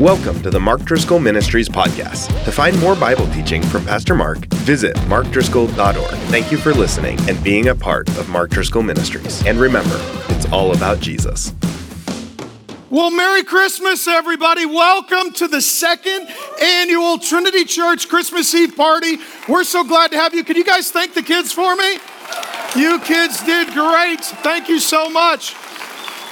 Welcome to the Mark Driscoll Ministries podcast. To find more Bible teaching from Pastor Mark, visit markdriscoll.org. Thank you for listening and being a part of Mark Driscoll Ministries. And remember, it's all about Jesus. Well, Merry Christmas, everybody. Welcome to the second annual Trinity Church Christmas Eve party. We're so glad to have you. Can you guys thank the kids for me? You kids did great. Thank you so much.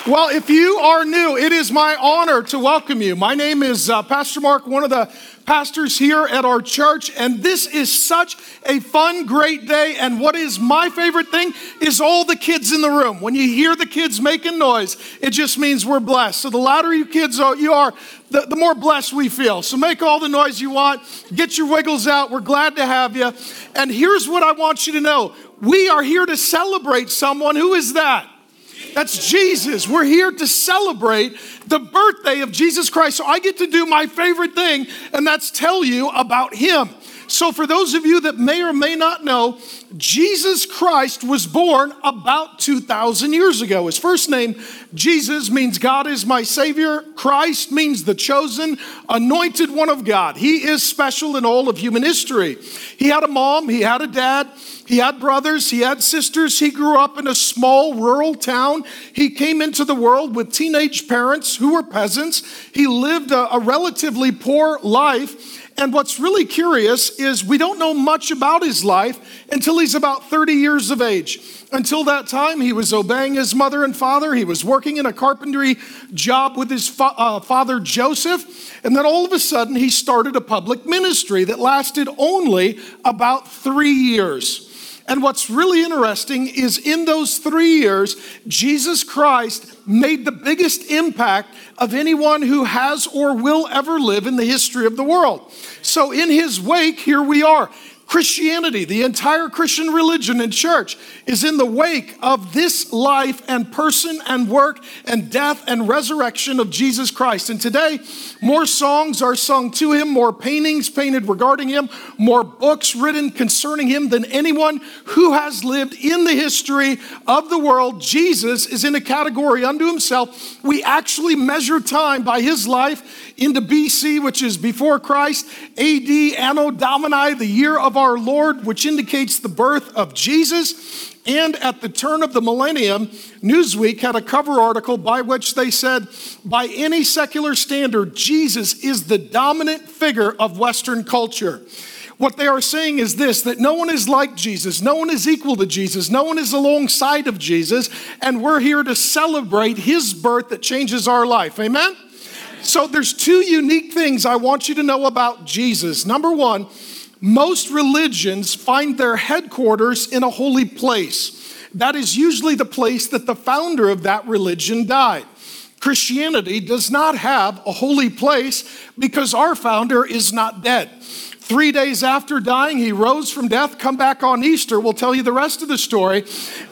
Well, if you are new, it is my honor to welcome you. My name is uh, Pastor Mark, one of the pastors here at our church, and this is such a fun, great day. And what is my favorite thing is all the kids in the room. When you hear the kids making noise, it just means we're blessed. So the louder you kids are, you are, the, the more blessed we feel. So make all the noise you want, get your wiggles out. We're glad to have you. And here's what I want you to know we are here to celebrate someone. Who is that? That's Jesus. We're here to celebrate the birthday of Jesus Christ. So I get to do my favorite thing, and that's tell you about him. So, for those of you that may or may not know, Jesus Christ was born about 2,000 years ago. His first name, Jesus, means God is my Savior. Christ means the chosen, anointed one of God. He is special in all of human history. He had a mom, he had a dad, he had brothers, he had sisters. He grew up in a small rural town. He came into the world with teenage parents who were peasants. He lived a, a relatively poor life. And what's really curious is we don't know much about his life until he's about 30 years of age. Until that time, he was obeying his mother and father. He was working in a carpentry job with his fa- uh, father Joseph. And then all of a sudden, he started a public ministry that lasted only about three years. And what's really interesting is in those three years, Jesus Christ made the biggest impact of anyone who has or will ever live in the history of the world. So, in his wake, here we are. Christianity, the entire Christian religion and church, is in the wake of this life and person and work and death and resurrection of Jesus Christ. And today, more songs are sung to him, more paintings painted regarding him, more books written concerning him than anyone who has lived in the history of the world. Jesus is in a category unto himself. We actually measure time by his life into BC, which is before Christ, AD, Anno Domini, the year of our Lord, which indicates the birth of Jesus. And at the turn of the millennium, Newsweek had a cover article by which they said, by any secular standard, Jesus is the dominant figure of Western culture. What they are saying is this that no one is like Jesus, no one is equal to Jesus, no one is alongside of Jesus, and we're here to celebrate his birth that changes our life. Amen? So there's two unique things I want you to know about Jesus. Number one, most religions find their headquarters in a holy place. That is usually the place that the founder of that religion died. Christianity does not have a holy place because our founder is not dead. Three days after dying, he rose from death. Come back on Easter. We'll tell you the rest of the story.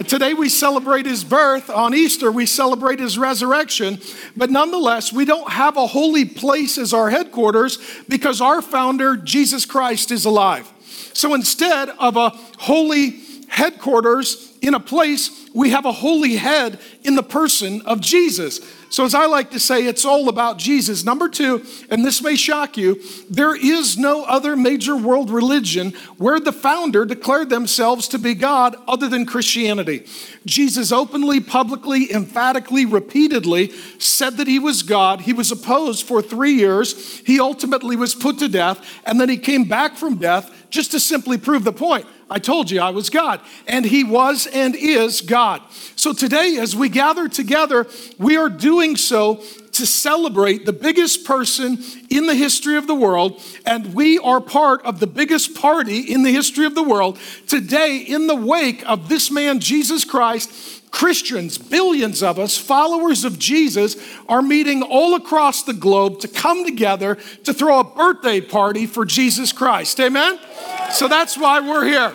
Today we celebrate his birth. On Easter, we celebrate his resurrection. But nonetheless, we don't have a holy place as our headquarters because our founder, Jesus Christ, is alive. So instead of a holy headquarters in a place, we have a holy head in the person of Jesus. So, as I like to say, it's all about Jesus. Number two, and this may shock you, there is no other major world religion where the founder declared themselves to be God other than Christianity. Jesus openly, publicly, emphatically, repeatedly said that he was God. He was opposed for three years. He ultimately was put to death, and then he came back from death just to simply prove the point. I told you I was God. And He was and is God. So today, as we gather together, we are doing so to celebrate the biggest person in the history of the world, and we are part of the biggest party in the history of the world. Today, in the wake of this man, Jesus Christ, Christians, billions of us, followers of Jesus, are meeting all across the globe to come together to throw a birthday party for Jesus Christ. Amen? So that's why we're here.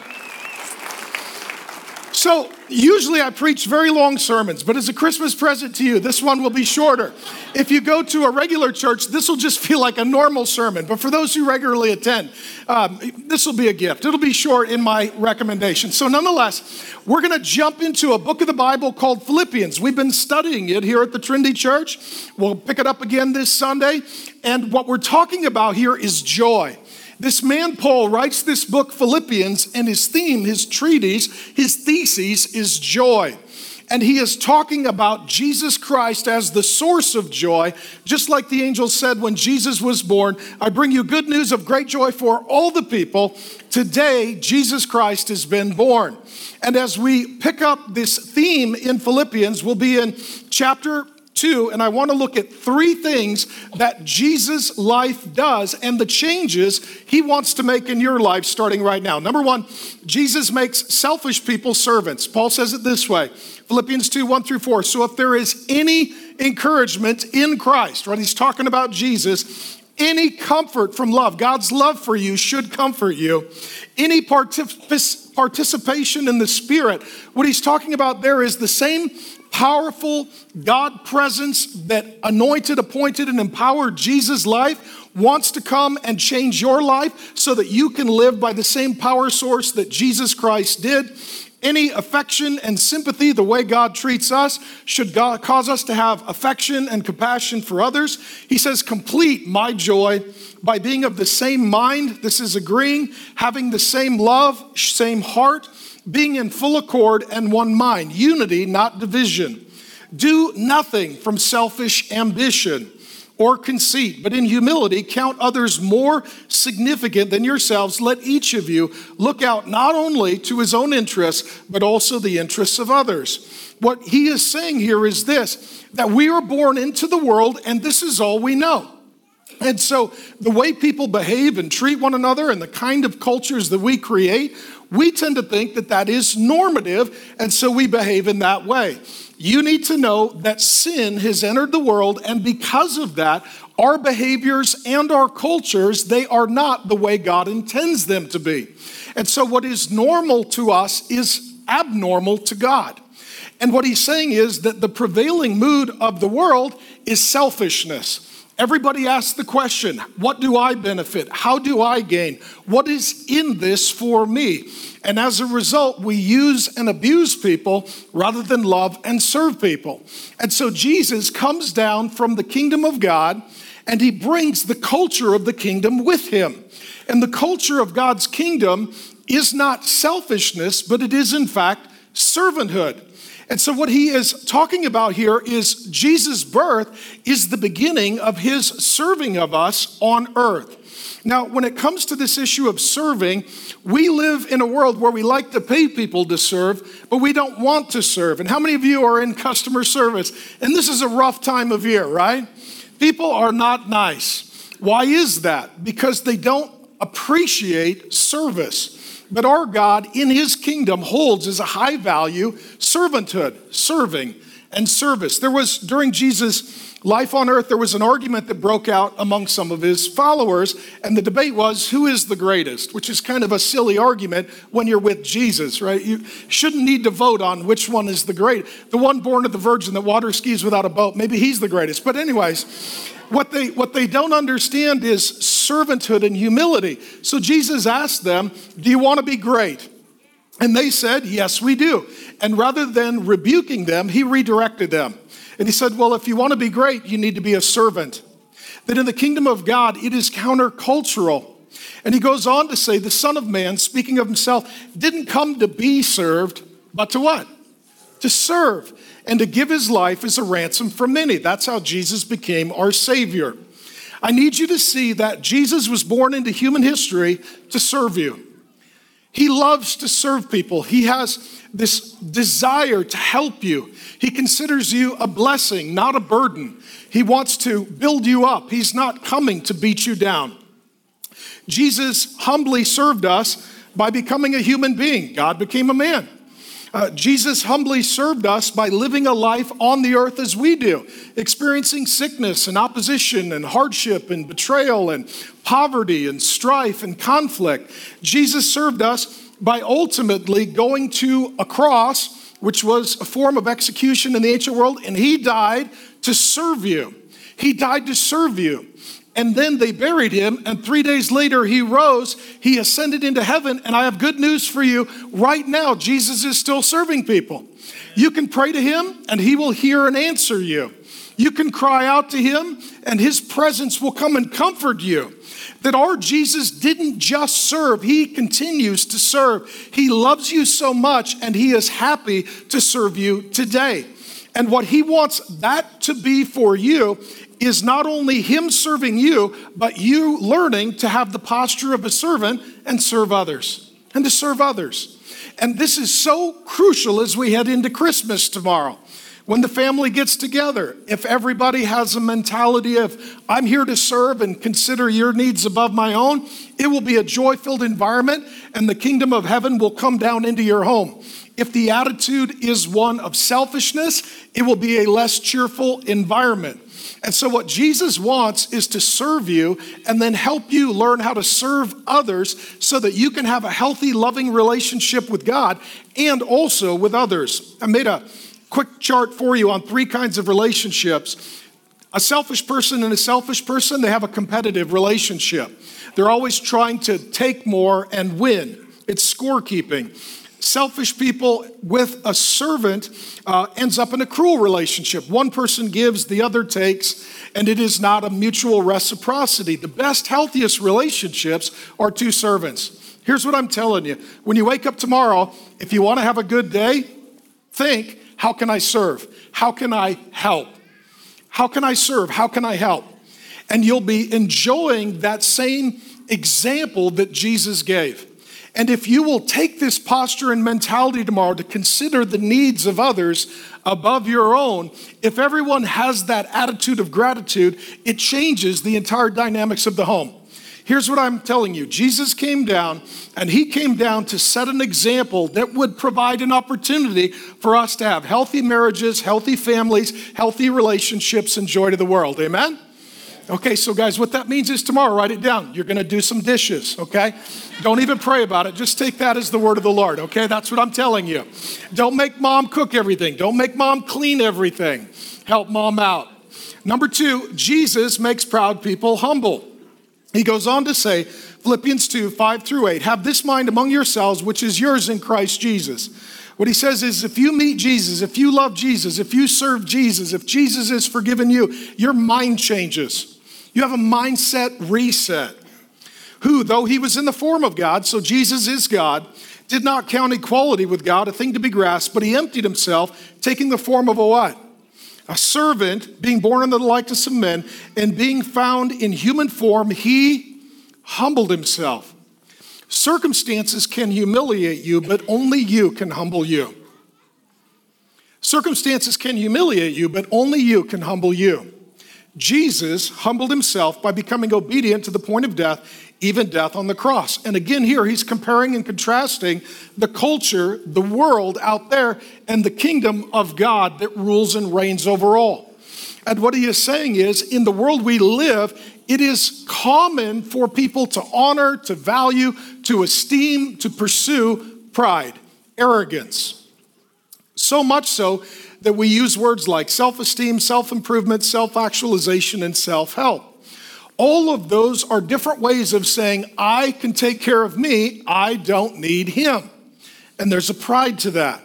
So, Usually I preach very long sermons, but as a Christmas present to you, this one will be shorter. If you go to a regular church, this will just feel like a normal sermon. But for those who regularly attend, um, this will be a gift. It'll be short in my recommendation. So, nonetheless, we're going to jump into a book of the Bible called Philippians. We've been studying it here at the Trinity Church. We'll pick it up again this Sunday. And what we're talking about here is joy. This man, Paul, writes this book, Philippians, and his theme, his treatise, his thesis is joy. And he is talking about Jesus Christ as the source of joy, just like the angel said when Jesus was born I bring you good news of great joy for all the people. Today, Jesus Christ has been born. And as we pick up this theme in Philippians, we'll be in chapter 2, and I want to look at three things that Jesus' life does and the changes he wants to make in your life starting right now. Number one, Jesus makes selfish people servants. Paul says it this way Philippians 2 1 through 4. So if there is any encouragement in Christ, right, he's talking about Jesus, any comfort from love, God's love for you should comfort you. Any participation in the Spirit, what he's talking about there is the same powerful God presence that anointed, appointed, and empowered Jesus' life wants to come and change your life so that you can live by the same power source that Jesus Christ did. Any affection and sympathy, the way God treats us, should God cause us to have affection and compassion for others. He says, Complete my joy by being of the same mind. This is agreeing, having the same love, same heart being in full accord and one mind, unity, not division. Do nothing from selfish ambition or conceit, but in humility count others more significant than yourselves. Let each of you look out not only to his own interests, but also the interests of others. What he is saying here is this that we are born into the world, and this is all we know. And so, the way people behave and treat one another and the kind of cultures that we create we tend to think that that is normative, and so we behave in that way. You need to know that sin has entered the world, and because of that, our behaviors and our cultures, they are not the way God intends them to be. And so, what is normal to us is abnormal to God. And what he's saying is that the prevailing mood of the world is selfishness. Everybody asks the question what do I benefit? How do I gain? What is in this for me? And as a result, we use and abuse people rather than love and serve people. And so Jesus comes down from the kingdom of God and he brings the culture of the kingdom with him. And the culture of God's kingdom is not selfishness, but it is, in fact, servanthood. And so, what he is talking about here is Jesus' birth is the beginning of his serving of us on earth. Now, when it comes to this issue of serving, we live in a world where we like to pay people to serve, but we don't want to serve. And how many of you are in customer service? And this is a rough time of year, right? People are not nice. Why is that? Because they don't appreciate service. But our God in his kingdom holds as a high value servanthood, serving, and service. There was, during Jesus' life on earth, there was an argument that broke out among some of his followers, and the debate was who is the greatest, which is kind of a silly argument when you're with Jesus, right? You shouldn't need to vote on which one is the great. The one born of the virgin that water skis without a boat, maybe he's the greatest. But, anyways, what they, what they don't understand is servanthood and humility. So Jesus asked them, Do you want to be great? And they said, Yes, we do. And rather than rebuking them, he redirected them. And he said, Well, if you want to be great, you need to be a servant. That in the kingdom of God, it is countercultural. And he goes on to say, The Son of Man, speaking of himself, didn't come to be served, but to what? To serve and to give his life as a ransom for many. That's how Jesus became our Savior. I need you to see that Jesus was born into human history to serve you. He loves to serve people. He has this desire to help you. He considers you a blessing, not a burden. He wants to build you up. He's not coming to beat you down. Jesus humbly served us by becoming a human being. God became a man. Uh, Jesus humbly served us by living a life on the earth as we do, experiencing sickness and opposition and hardship and betrayal and poverty and strife and conflict. Jesus served us by ultimately going to a cross which was a form of execution in the ancient world, and he died to serve you. He died to serve you. And then they buried him, and three days later he rose. He ascended into heaven, and I have good news for you. Right now, Jesus is still serving people. You can pray to him, and he will hear and answer you. You can cry out to him, and his presence will come and comfort you. That our Jesus didn't just serve, he continues to serve. He loves you so much, and he is happy to serve you today. And what he wants that to be for you is not only him serving you, but you learning to have the posture of a servant and serve others, and to serve others. And this is so crucial as we head into Christmas tomorrow. When the family gets together, if everybody has a mentality of, I'm here to serve and consider your needs above my own, it will be a joy filled environment and the kingdom of heaven will come down into your home. If the attitude is one of selfishness, it will be a less cheerful environment. And so, what Jesus wants is to serve you and then help you learn how to serve others so that you can have a healthy, loving relationship with God and also with others. I made a quick chart for you on three kinds of relationships. A selfish person and a selfish person, they have a competitive relationship. They're always trying to take more and win. It's scorekeeping. Selfish people with a servant uh, ends up in a cruel relationship. One person gives, the other takes, and it is not a mutual reciprocity. The best, healthiest relationships are two servants. Here's what I'm telling you when you wake up tomorrow, if you want to have a good day, think how can I serve? How can I help? How can I serve? How can I help? And you'll be enjoying that same example that Jesus gave. And if you will take this posture and mentality tomorrow to consider the needs of others above your own, if everyone has that attitude of gratitude, it changes the entire dynamics of the home. Here's what I'm telling you Jesus came down, and he came down to set an example that would provide an opportunity for us to have healthy marriages, healthy families, healthy relationships, and joy to the world. Amen? Okay, so guys, what that means is tomorrow, write it down. You're gonna do some dishes, okay? Don't even pray about it. Just take that as the word of the Lord, okay? That's what I'm telling you. Don't make mom cook everything, don't make mom clean everything. Help mom out. Number two, Jesus makes proud people humble. He goes on to say, Philippians 2 5 through 8, have this mind among yourselves, which is yours in Christ Jesus. What he says is if you meet Jesus, if you love Jesus, if you serve Jesus, if Jesus has forgiven you, your mind changes. You have a mindset reset. Who, though he was in the form of God, so Jesus is God, did not count equality with God a thing to be grasped, but he emptied himself, taking the form of a what? A servant, being born in the likeness of men, and being found in human form, he humbled himself. Circumstances can humiliate you, but only you can humble you. Circumstances can humiliate you, but only you can humble you. Jesus humbled himself by becoming obedient to the point of death, even death on the cross. And again, here he's comparing and contrasting the culture, the world out there, and the kingdom of God that rules and reigns over all. And what he is saying is, in the world we live, it is common for people to honor, to value, to esteem, to pursue pride, arrogance. So much so that we use words like self esteem, self improvement, self actualization, and self help. All of those are different ways of saying, I can take care of me, I don't need him. And there's a pride to that.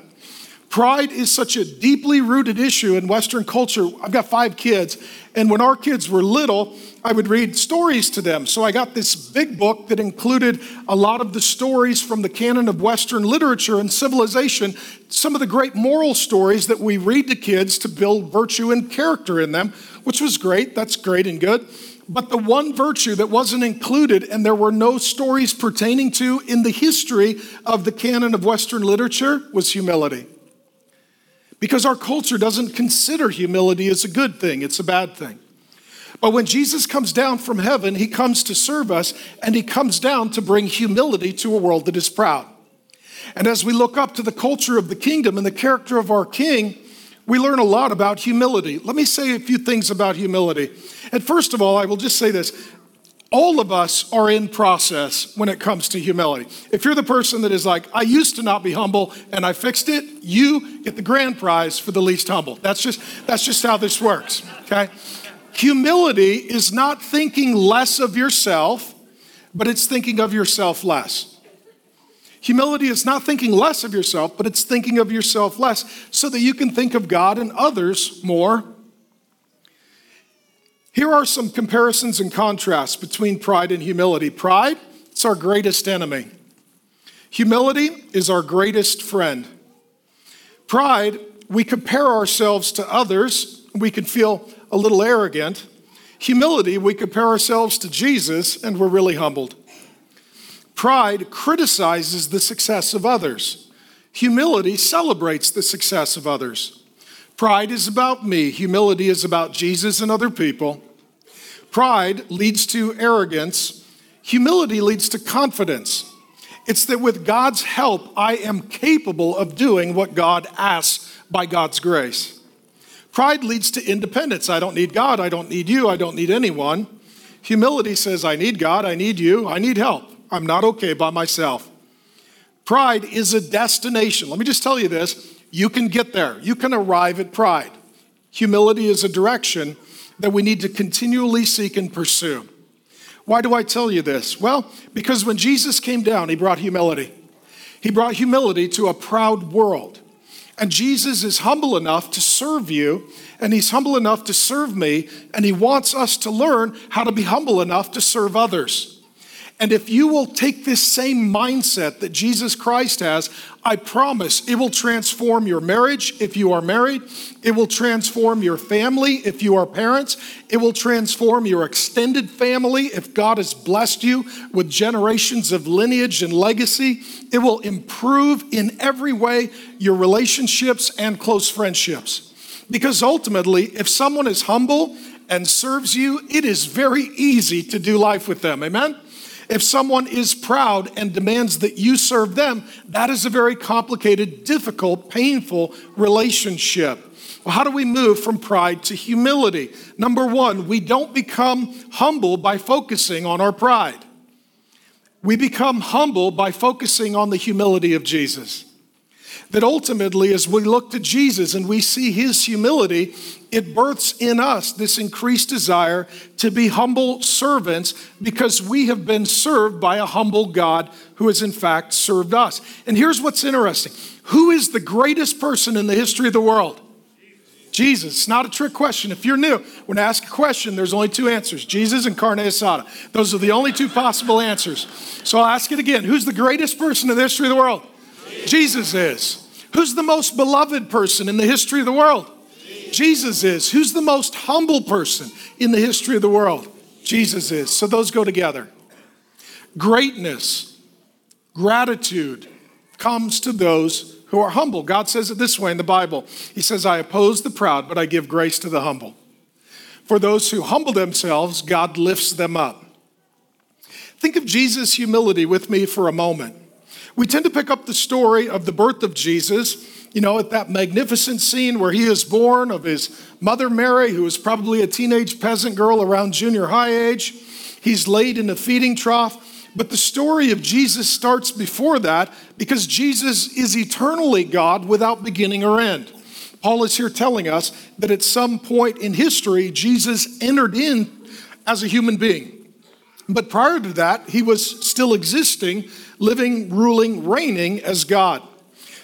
Pride is such a deeply rooted issue in Western culture. I've got five kids, and when our kids were little, I would read stories to them. So I got this big book that included a lot of the stories from the canon of Western literature and civilization, some of the great moral stories that we read to kids to build virtue and character in them, which was great. That's great and good. But the one virtue that wasn't included and there were no stories pertaining to in the history of the canon of Western literature was humility. Because our culture doesn't consider humility as a good thing, it's a bad thing. But when Jesus comes down from heaven, he comes to serve us and he comes down to bring humility to a world that is proud. And as we look up to the culture of the kingdom and the character of our king, we learn a lot about humility. Let me say a few things about humility. And first of all, I will just say this all of us are in process when it comes to humility. If you're the person that is like, I used to not be humble and I fixed it, you get the grand prize for the least humble. That's just that's just how this works, okay? Humility is not thinking less of yourself, but it's thinking of yourself less. Humility is not thinking less of yourself, but it's thinking of yourself less so that you can think of God and others more here are some comparisons and contrasts between pride and humility. Pride, it's our greatest enemy. Humility is our greatest friend. Pride, we compare ourselves to others, we can feel a little arrogant. Humility, we compare ourselves to Jesus and we're really humbled. Pride criticizes the success of others. Humility celebrates the success of others. Pride is about me, humility is about Jesus and other people. Pride leads to arrogance, humility leads to confidence. It's that with God's help, I am capable of doing what God asks by God's grace. Pride leads to independence. I don't need God, I don't need you, I don't need anyone. Humility says, I need God, I need you, I need help. I'm not okay by myself. Pride is a destination. Let me just tell you this you can get there. You can arrive at pride. Humility is a direction that we need to continually seek and pursue. Why do I tell you this? Well, because when Jesus came down, he brought humility. He brought humility to a proud world. And Jesus is humble enough to serve you, and he's humble enough to serve me, and he wants us to learn how to be humble enough to serve others. And if you will take this same mindset that Jesus Christ has, I promise it will transform your marriage if you are married. It will transform your family if you are parents. It will transform your extended family if God has blessed you with generations of lineage and legacy. It will improve in every way your relationships and close friendships. Because ultimately, if someone is humble and serves you, it is very easy to do life with them. Amen? If someone is proud and demands that you serve them, that is a very complicated, difficult, painful relationship. Well, how do we move from pride to humility? Number one, we don't become humble by focusing on our pride. We become humble by focusing on the humility of Jesus. That ultimately, as we look to Jesus and we see his humility, it births in us this increased desire to be humble servants because we have been served by a humble God who has, in fact, served us. And here's what's interesting who is the greatest person in the history of the world? Jesus. It's not a trick question. If you're new, when I ask a question, there's only two answers Jesus and carne asada. Those are the only two possible answers. So I'll ask it again Who's the greatest person in the history of the world? Jesus is. Who's the most beloved person in the history of the world? Jesus is. Who's the most humble person in the history of the world? Jesus is. So those go together. Greatness, gratitude comes to those who are humble. God says it this way in the Bible He says, I oppose the proud, but I give grace to the humble. For those who humble themselves, God lifts them up. Think of Jesus' humility with me for a moment. We tend to pick up the story of the birth of Jesus, you know, at that magnificent scene where he is born of his mother Mary, who was probably a teenage peasant girl around junior high age. He's laid in a feeding trough. But the story of Jesus starts before that because Jesus is eternally God without beginning or end. Paul is here telling us that at some point in history, Jesus entered in as a human being. But prior to that, he was still existing living, ruling, reigning as God.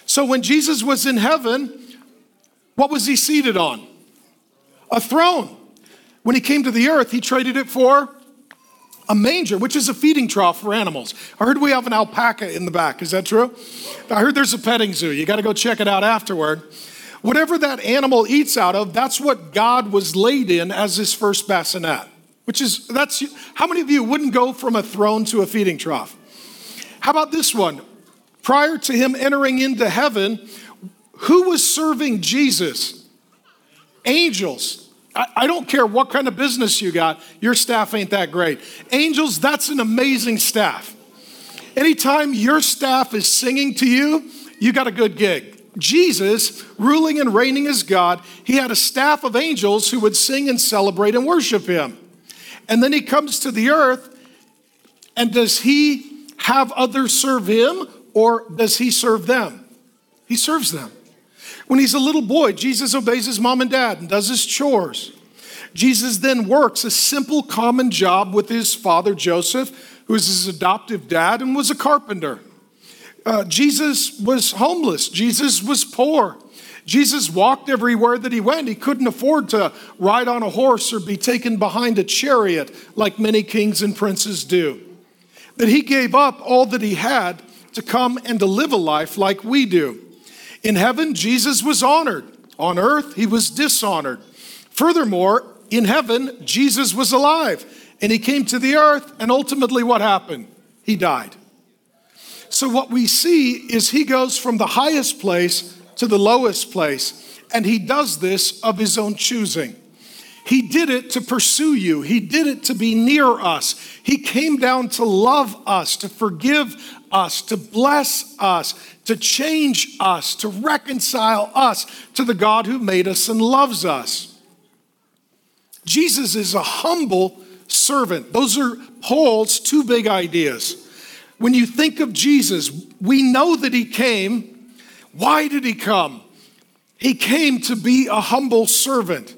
So when Jesus was in heaven, what was he seated on? A throne. When he came to the earth, he traded it for a manger, which is a feeding trough for animals. I heard we have an alpaca in the back. Is that true? I heard there's a petting zoo. You got to go check it out afterward. Whatever that animal eats out of, that's what God was laid in as his first bassinet. Which is, that's, how many of you wouldn't go from a throne to a feeding trough? How about this one? Prior to him entering into heaven, who was serving Jesus? Angels. I, I don't care what kind of business you got, your staff ain't that great. Angels, that's an amazing staff. Anytime your staff is singing to you, you got a good gig. Jesus, ruling and reigning as God, he had a staff of angels who would sing and celebrate and worship him. And then he comes to the earth And does he have others serve him or does he serve them? He serves them. When he's a little boy, Jesus obeys his mom and dad and does his chores. Jesus then works a simple, common job with his father Joseph, who is his adoptive dad and was a carpenter. Uh, Jesus was homeless, Jesus was poor. Jesus walked everywhere that he went. He couldn't afford to ride on a horse or be taken behind a chariot like many kings and princes do. That he gave up all that he had to come and to live a life like we do. In heaven, Jesus was honored. On earth, he was dishonored. Furthermore, in heaven, Jesus was alive and he came to the earth, and ultimately, what happened? He died. So, what we see is he goes from the highest place to the lowest place. And he does this of his own choosing. He did it to pursue you. He did it to be near us. He came down to love us, to forgive us, to bless us, to change us, to reconcile us to the God who made us and loves us. Jesus is a humble servant. Those are Paul's two big ideas. When you think of Jesus, we know that he came why did he come? He came to be a humble servant.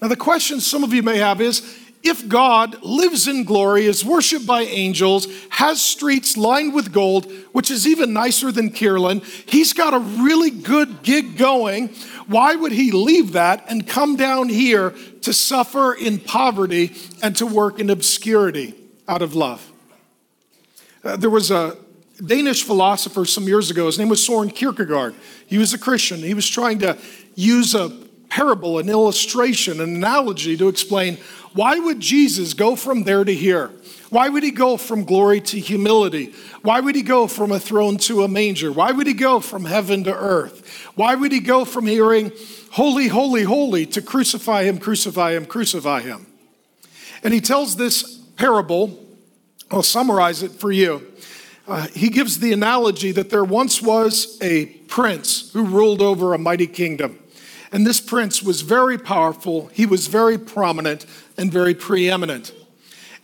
Now, the question some of you may have is if God lives in glory, is worshiped by angels, has streets lined with gold, which is even nicer than Kierland, he's got a really good gig going. Why would he leave that and come down here to suffer in poverty and to work in obscurity out of love? Uh, there was a Danish philosopher some years ago. His name was Soren Kierkegaard. He was a Christian. He was trying to use a parable, an illustration, an analogy to explain why would Jesus go from there to here? Why would he go from glory to humility? Why would he go from a throne to a manger? Why would he go from heaven to earth? Why would he go from hearing, Holy, holy, holy, to crucify him, crucify him, crucify him? And he tells this parable. I'll summarize it for you. Uh, he gives the analogy that there once was a prince who ruled over a mighty kingdom. And this prince was very powerful, he was very prominent and very preeminent.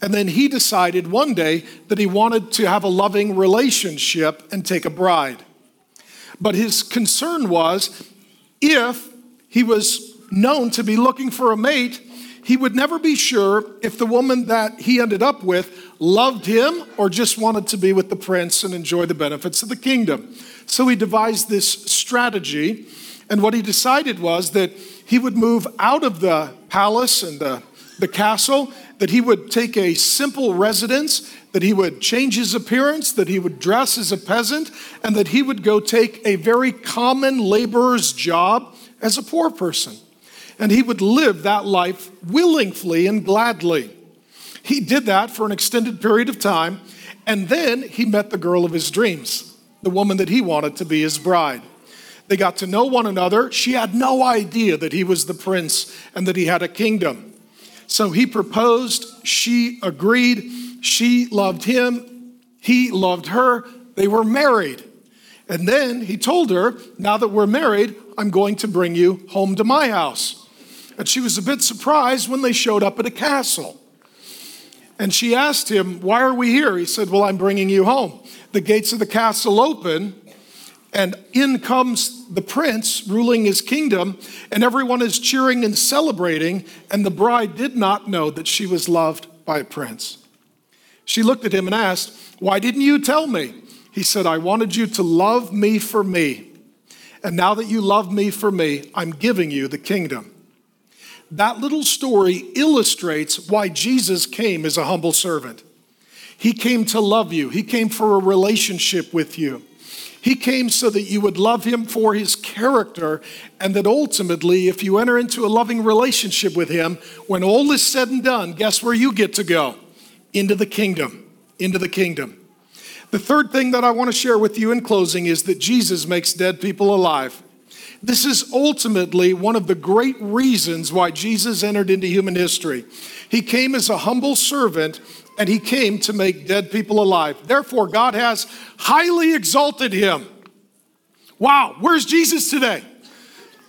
And then he decided one day that he wanted to have a loving relationship and take a bride. But his concern was if he was known to be looking for a mate, he would never be sure if the woman that he ended up with loved him or just wanted to be with the prince and enjoy the benefits of the kingdom. So he devised this strategy, and what he decided was that he would move out of the palace and the, the castle, that he would take a simple residence, that he would change his appearance, that he would dress as a peasant, and that he would go take a very common laborer's job as a poor person and he would live that life willingly and gladly. He did that for an extended period of time, and then he met the girl of his dreams, the woman that he wanted to be his bride. They got to know one another. She had no idea that he was the prince and that he had a kingdom. So he proposed, she agreed, she loved him, he loved her, they were married. And then he told her, Now that we're married, I'm going to bring you home to my house. And she was a bit surprised when they showed up at a castle. And she asked him, Why are we here? He said, Well, I'm bringing you home. The gates of the castle open, and in comes the prince ruling his kingdom, and everyone is cheering and celebrating. And the bride did not know that she was loved by a prince. She looked at him and asked, Why didn't you tell me? He said, I wanted you to love me for me. And now that you love me for me, I'm giving you the kingdom. That little story illustrates why Jesus came as a humble servant. He came to love you, He came for a relationship with you. He came so that you would love him for his character, and that ultimately, if you enter into a loving relationship with him, when all is said and done, guess where you get to go? Into the kingdom. Into the kingdom. The third thing that I want to share with you in closing is that Jesus makes dead people alive. This is ultimately one of the great reasons why Jesus entered into human history. He came as a humble servant and he came to make dead people alive. Therefore, God has highly exalted him. Wow, where's Jesus today?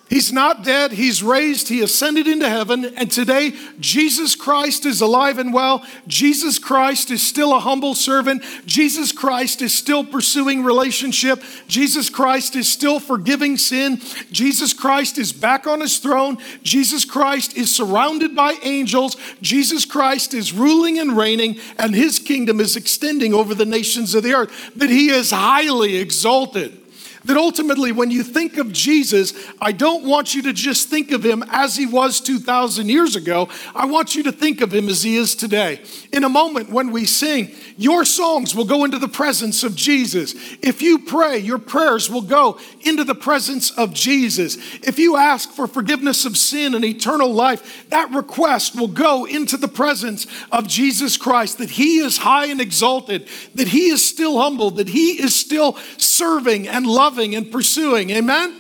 He's not dead, he's raised, he ascended into heaven, and today Jesus Christ is alive and well. Jesus Christ is still a humble servant. Jesus Christ is still pursuing relationship. Jesus Christ is still forgiving sin. Jesus Christ is back on his throne. Jesus Christ is surrounded by angels. Jesus Christ is ruling and reigning, and his kingdom is extending over the nations of the earth. That he is highly exalted that ultimately, when you think of Jesus, I don't want you to just think of him as he was 2,000 years ago. I want you to think of him as he is today. In a moment, when we sing, your songs will go into the presence of Jesus. If you pray, your prayers will go into the presence of Jesus. If you ask for forgiveness of sin and eternal life, that request will go into the presence of Jesus Christ, that he is high and exalted, that he is still humble, that he is still serving and loving loving and pursuing. Amen?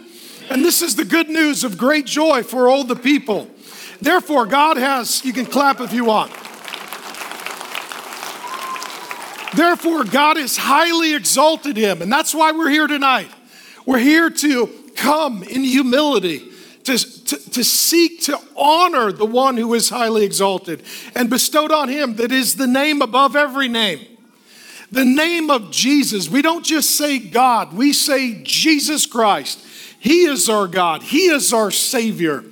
And this is the good news of great joy for all the people. Therefore, God has, you can clap if you want. Therefore, God has highly exalted him. And that's why we're here tonight. We're here to come in humility, to, to, to, seek to honor the one who is highly exalted and bestowed on him that is the name above every name. The name of Jesus, we don't just say God, we say Jesus Christ. He is our God, He is our Savior.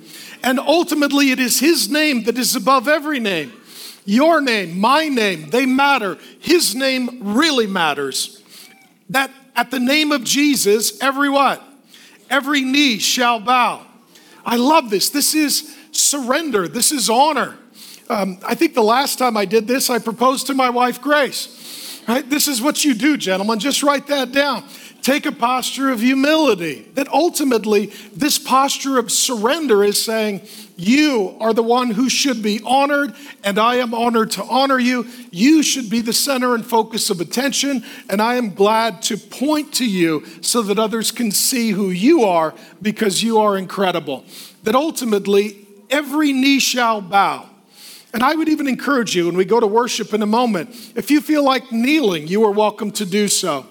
And ultimately, it is His name that is above every name. Your name, my name, they matter. His name really matters. That at the name of Jesus, every what? Every knee shall bow. I love this. This is surrender, this is honor. Um, I think the last time I did this, I proposed to my wife, Grace. Right? This is what you do, gentlemen. Just write that down. Take a posture of humility. That ultimately, this posture of surrender is saying, You are the one who should be honored, and I am honored to honor you. You should be the center and focus of attention, and I am glad to point to you so that others can see who you are because you are incredible. That ultimately, every knee shall bow and I would even encourage you when we go to worship in a moment, if you feel like kneeling, you are welcome to do so.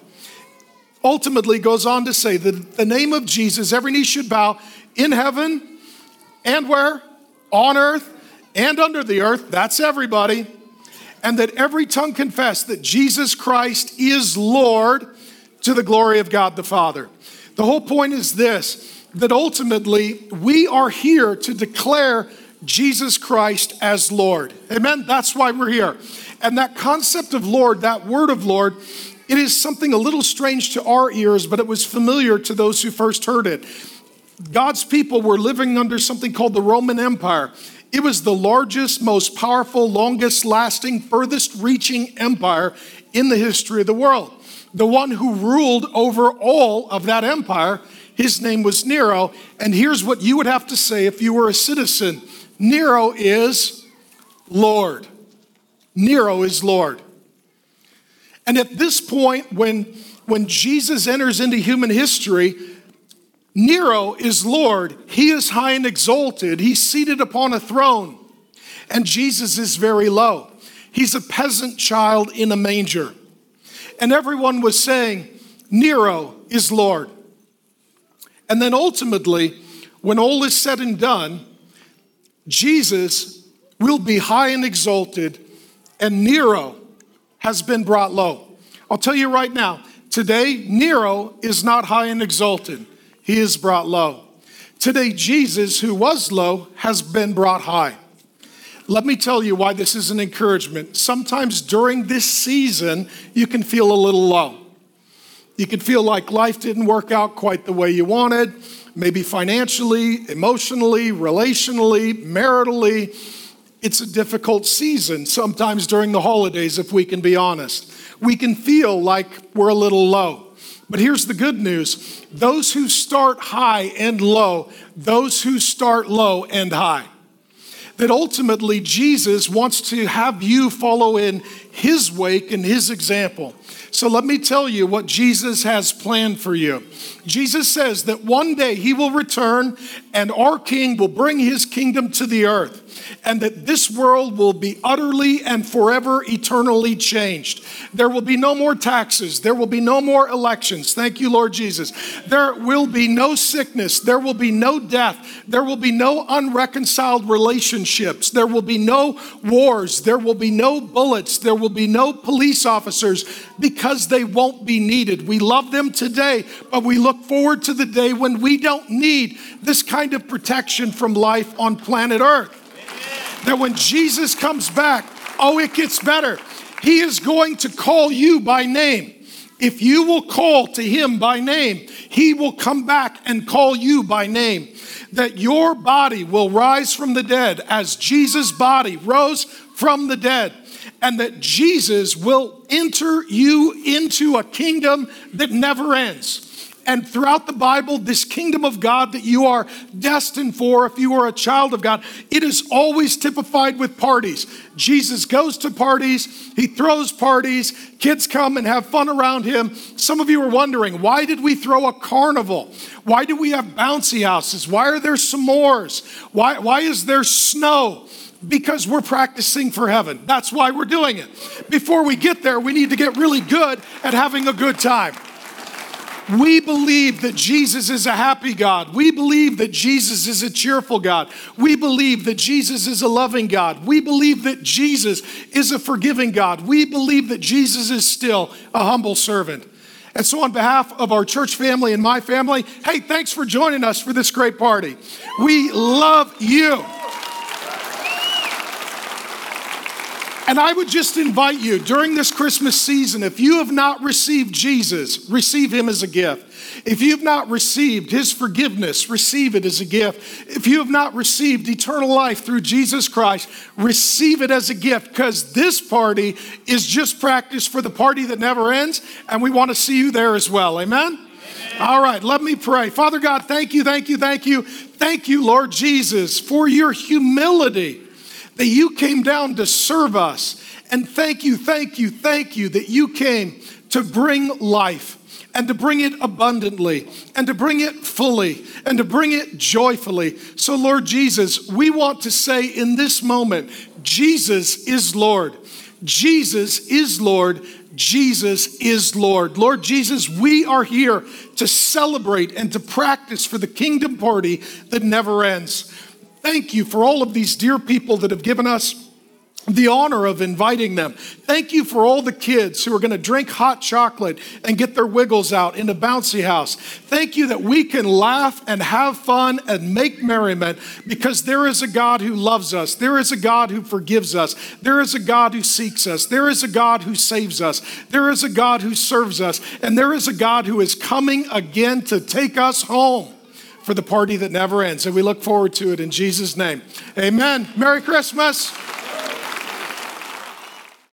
Ultimately, goes on to say that the name of Jesus, every knee should bow in heaven and where? On earth and under the earth. That's everybody. And that every tongue confess that Jesus Christ is Lord to the glory of God the Father. The whole point is this that ultimately we are here to declare Jesus Christ as Lord. Amen? That's why we're here. And that concept of Lord, that word of Lord, it is something a little strange to our ears, but it was familiar to those who first heard it. God's people were living under something called the Roman Empire. It was the largest, most powerful, longest lasting, furthest reaching empire in the history of the world. The one who ruled over all of that empire, his name was Nero. And here's what you would have to say if you were a citizen Nero is Lord. Nero is Lord. And at this point, when, when Jesus enters into human history, Nero is Lord. He is high and exalted. He's seated upon a throne. And Jesus is very low. He's a peasant child in a manger. And everyone was saying, Nero is Lord. And then ultimately, when all is said and done, Jesus will be high and exalted, and Nero has been brought low. I'll tell you right now, today, Nero is not high and exalted, he is brought low. Today, Jesus, who was low, has been brought high. Let me tell you why this is an encouragement. Sometimes during this season, you can feel a little low. You can feel like life didn't work out quite the way you wanted maybe financially, emotionally, relationally, maritally. It's a difficult season sometimes during the holidays, if we can be honest. We can feel like we're a little low. But here's the good news those who start high and low, those who start low and high. That ultimately Jesus wants to have you follow in his wake and his example. So let me tell you what Jesus has planned for you. Jesus says that one day he will return and our king will bring his kingdom to the earth. And that this world will be utterly and forever eternally changed. There will be no more taxes. There will be no more elections. Thank you, Lord Jesus. There will be no sickness. There will be no death. There will be no unreconciled relationships. There will be no wars. There will be no bullets. There will be no police officers because they won't be needed. We love them today, but we look forward to the day when we don't need this kind of protection from life on planet Earth. That when Jesus comes back, oh, it gets better. He is going to call you by name. If you will call to him by name, he will come back and call you by name. That your body will rise from the dead as Jesus' body rose from the dead. And that Jesus will enter you into a kingdom that never ends. And throughout the Bible, this kingdom of God that you are destined for, if you are a child of God, it is always typified with parties. Jesus goes to parties, he throws parties, kids come and have fun around him. Some of you are wondering, why did we throw a carnival? Why do we have bouncy houses? Why are there s'mores? Why, why is there snow? Because we're practicing for heaven. That's why we're doing it. Before we get there, we need to get really good at having a good time. We believe that Jesus is a happy God. We believe that Jesus is a cheerful God. We believe that Jesus is a loving God. We believe that Jesus is a forgiving God. We believe that Jesus is still a humble servant. And so, on behalf of our church family and my family, hey, thanks for joining us for this great party. We love you. And I would just invite you during this Christmas season, if you have not received Jesus, receive him as a gift. If you have not received his forgiveness, receive it as a gift. If you have not received eternal life through Jesus Christ, receive it as a gift because this party is just practice for the party that never ends, and we want to see you there as well. Amen? Amen. All right, let me pray. Father God, thank you, thank you, thank you. Thank you, Lord Jesus, for your humility that you came down to serve us. And thank you, thank you, thank you that you came to bring life and to bring it abundantly and to bring it fully and to bring it joyfully. So, Lord Jesus, we want to say in this moment, Jesus is Lord. Jesus is Lord. Jesus is Lord. Lord Jesus, we are here to celebrate and to practice for the kingdom party that never ends. Thank you for all of these dear people that have given us the honor of inviting them. Thank you for all the kids who are going to drink hot chocolate and get their wiggles out in a bouncy house. Thank you that we can laugh and have fun and make merriment because there is a God who loves us. There is a God who forgives us. There is a God who seeks us. There is a God who saves us. There is a God who serves us. And there is a God who is coming again to take us home for the party that never ends. And we look forward to it in Jesus' name. Amen. Merry Christmas.